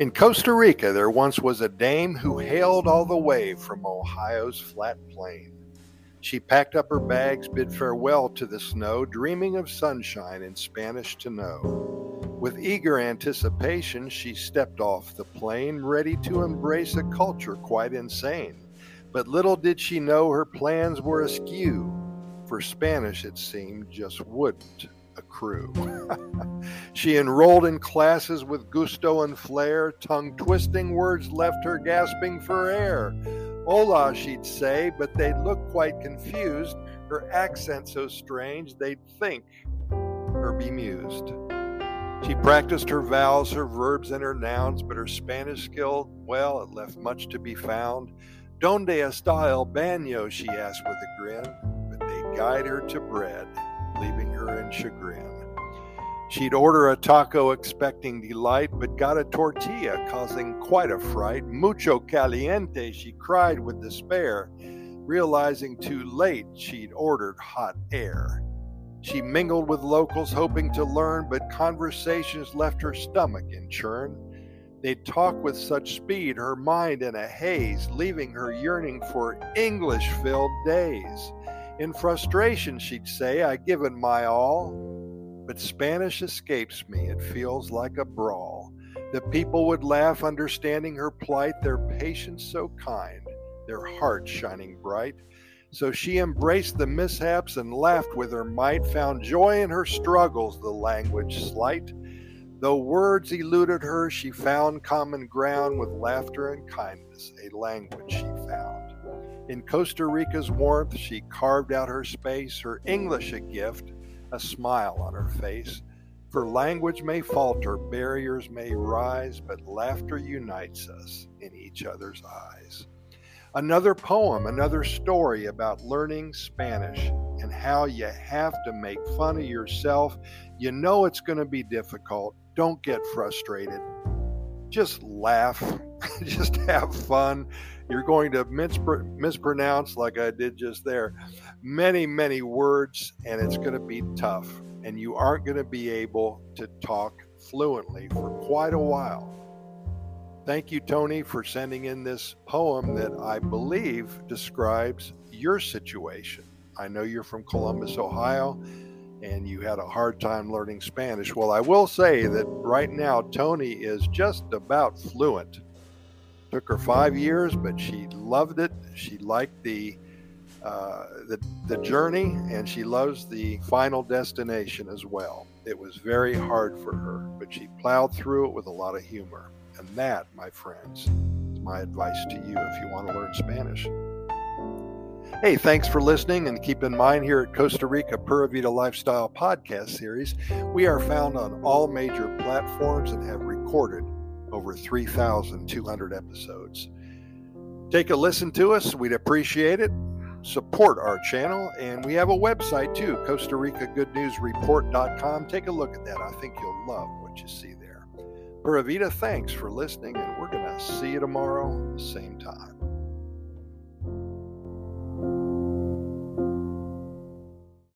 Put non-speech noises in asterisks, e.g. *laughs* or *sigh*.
In Costa Rica, there once was a dame who hailed all the way from Ohio's flat plain. She packed up her bags, bid farewell to the snow, dreaming of sunshine and Spanish to know. With eager anticipation, she stepped off the plane, ready to embrace a culture quite insane. But little did she know her plans were askew, for Spanish, it seemed, just wouldn't accrue. *laughs* she enrolled in classes with gusto and flair, tongue twisting words left her gasping for air. Hola, she'd say, but they'd look quite confused, her accent so strange they'd think her bemused. She practiced her vowels, her verbs, and her nouns, but her Spanish skill, well, it left much to be found. Donde está el baño? she asked with a grin, but they'd guide her to bread leaving her in chagrin. She'd order a taco expecting delight, but got a tortilla causing quite a fright. Mucho caliente, she cried with despair, realizing too late she'd ordered hot air. She mingled with locals hoping to learn, but conversations left her stomach in churn. They'd talk with such speed, her mind in a haze, leaving her yearning for English filled days. In frustration, she'd say, I've given my all, but Spanish escapes me. It feels like a brawl. The people would laugh, understanding her plight, their patience so kind, their hearts shining bright. So she embraced the mishaps and laughed with her might, found joy in her struggles, the language slight. Though words eluded her, she found common ground with laughter and kindness, a language she found. In Costa Rica's warmth, she carved out her space, her English a gift, a smile on her face. For language may falter, barriers may rise, but laughter unites us in each other's eyes. Another poem, another story about learning Spanish and how you have to make fun of yourself. You know it's going to be difficult. Don't get frustrated. Just laugh, *laughs* just have fun you're going to mispronounce, like I did just there, many, many words, and it's going to be tough. And you aren't going to be able to talk fluently for quite a while. Thank you, Toni, for sending in this poem that I believe describes your situation. I know you're from Columbus, Ohio, and you had a hard time learning Spanish. Well, I will say that right now, Toni is just about fluent Took her five years, but she loved it. She liked the uh, the, the journey, and she loves the final destination as well. It was very hard for her, but she plowed through it with a lot of humor. And that, my friends, is my advice to you if you want to learn Spanish. Hey, thanks for listening. And keep in mind here at Costa Rica Pura Vida Lifestyle podcast series, we are found on all major platforms and have recorded over 3,200 episodes. Take a listen to us, we'd appreciate it. Support our channel, and we have a website too, Costa Rica Good News Report.com. Take a look at that. I think you'll love what you see there. Pura Vida, thanks for listening, and we're going to see you tomorrow, same time.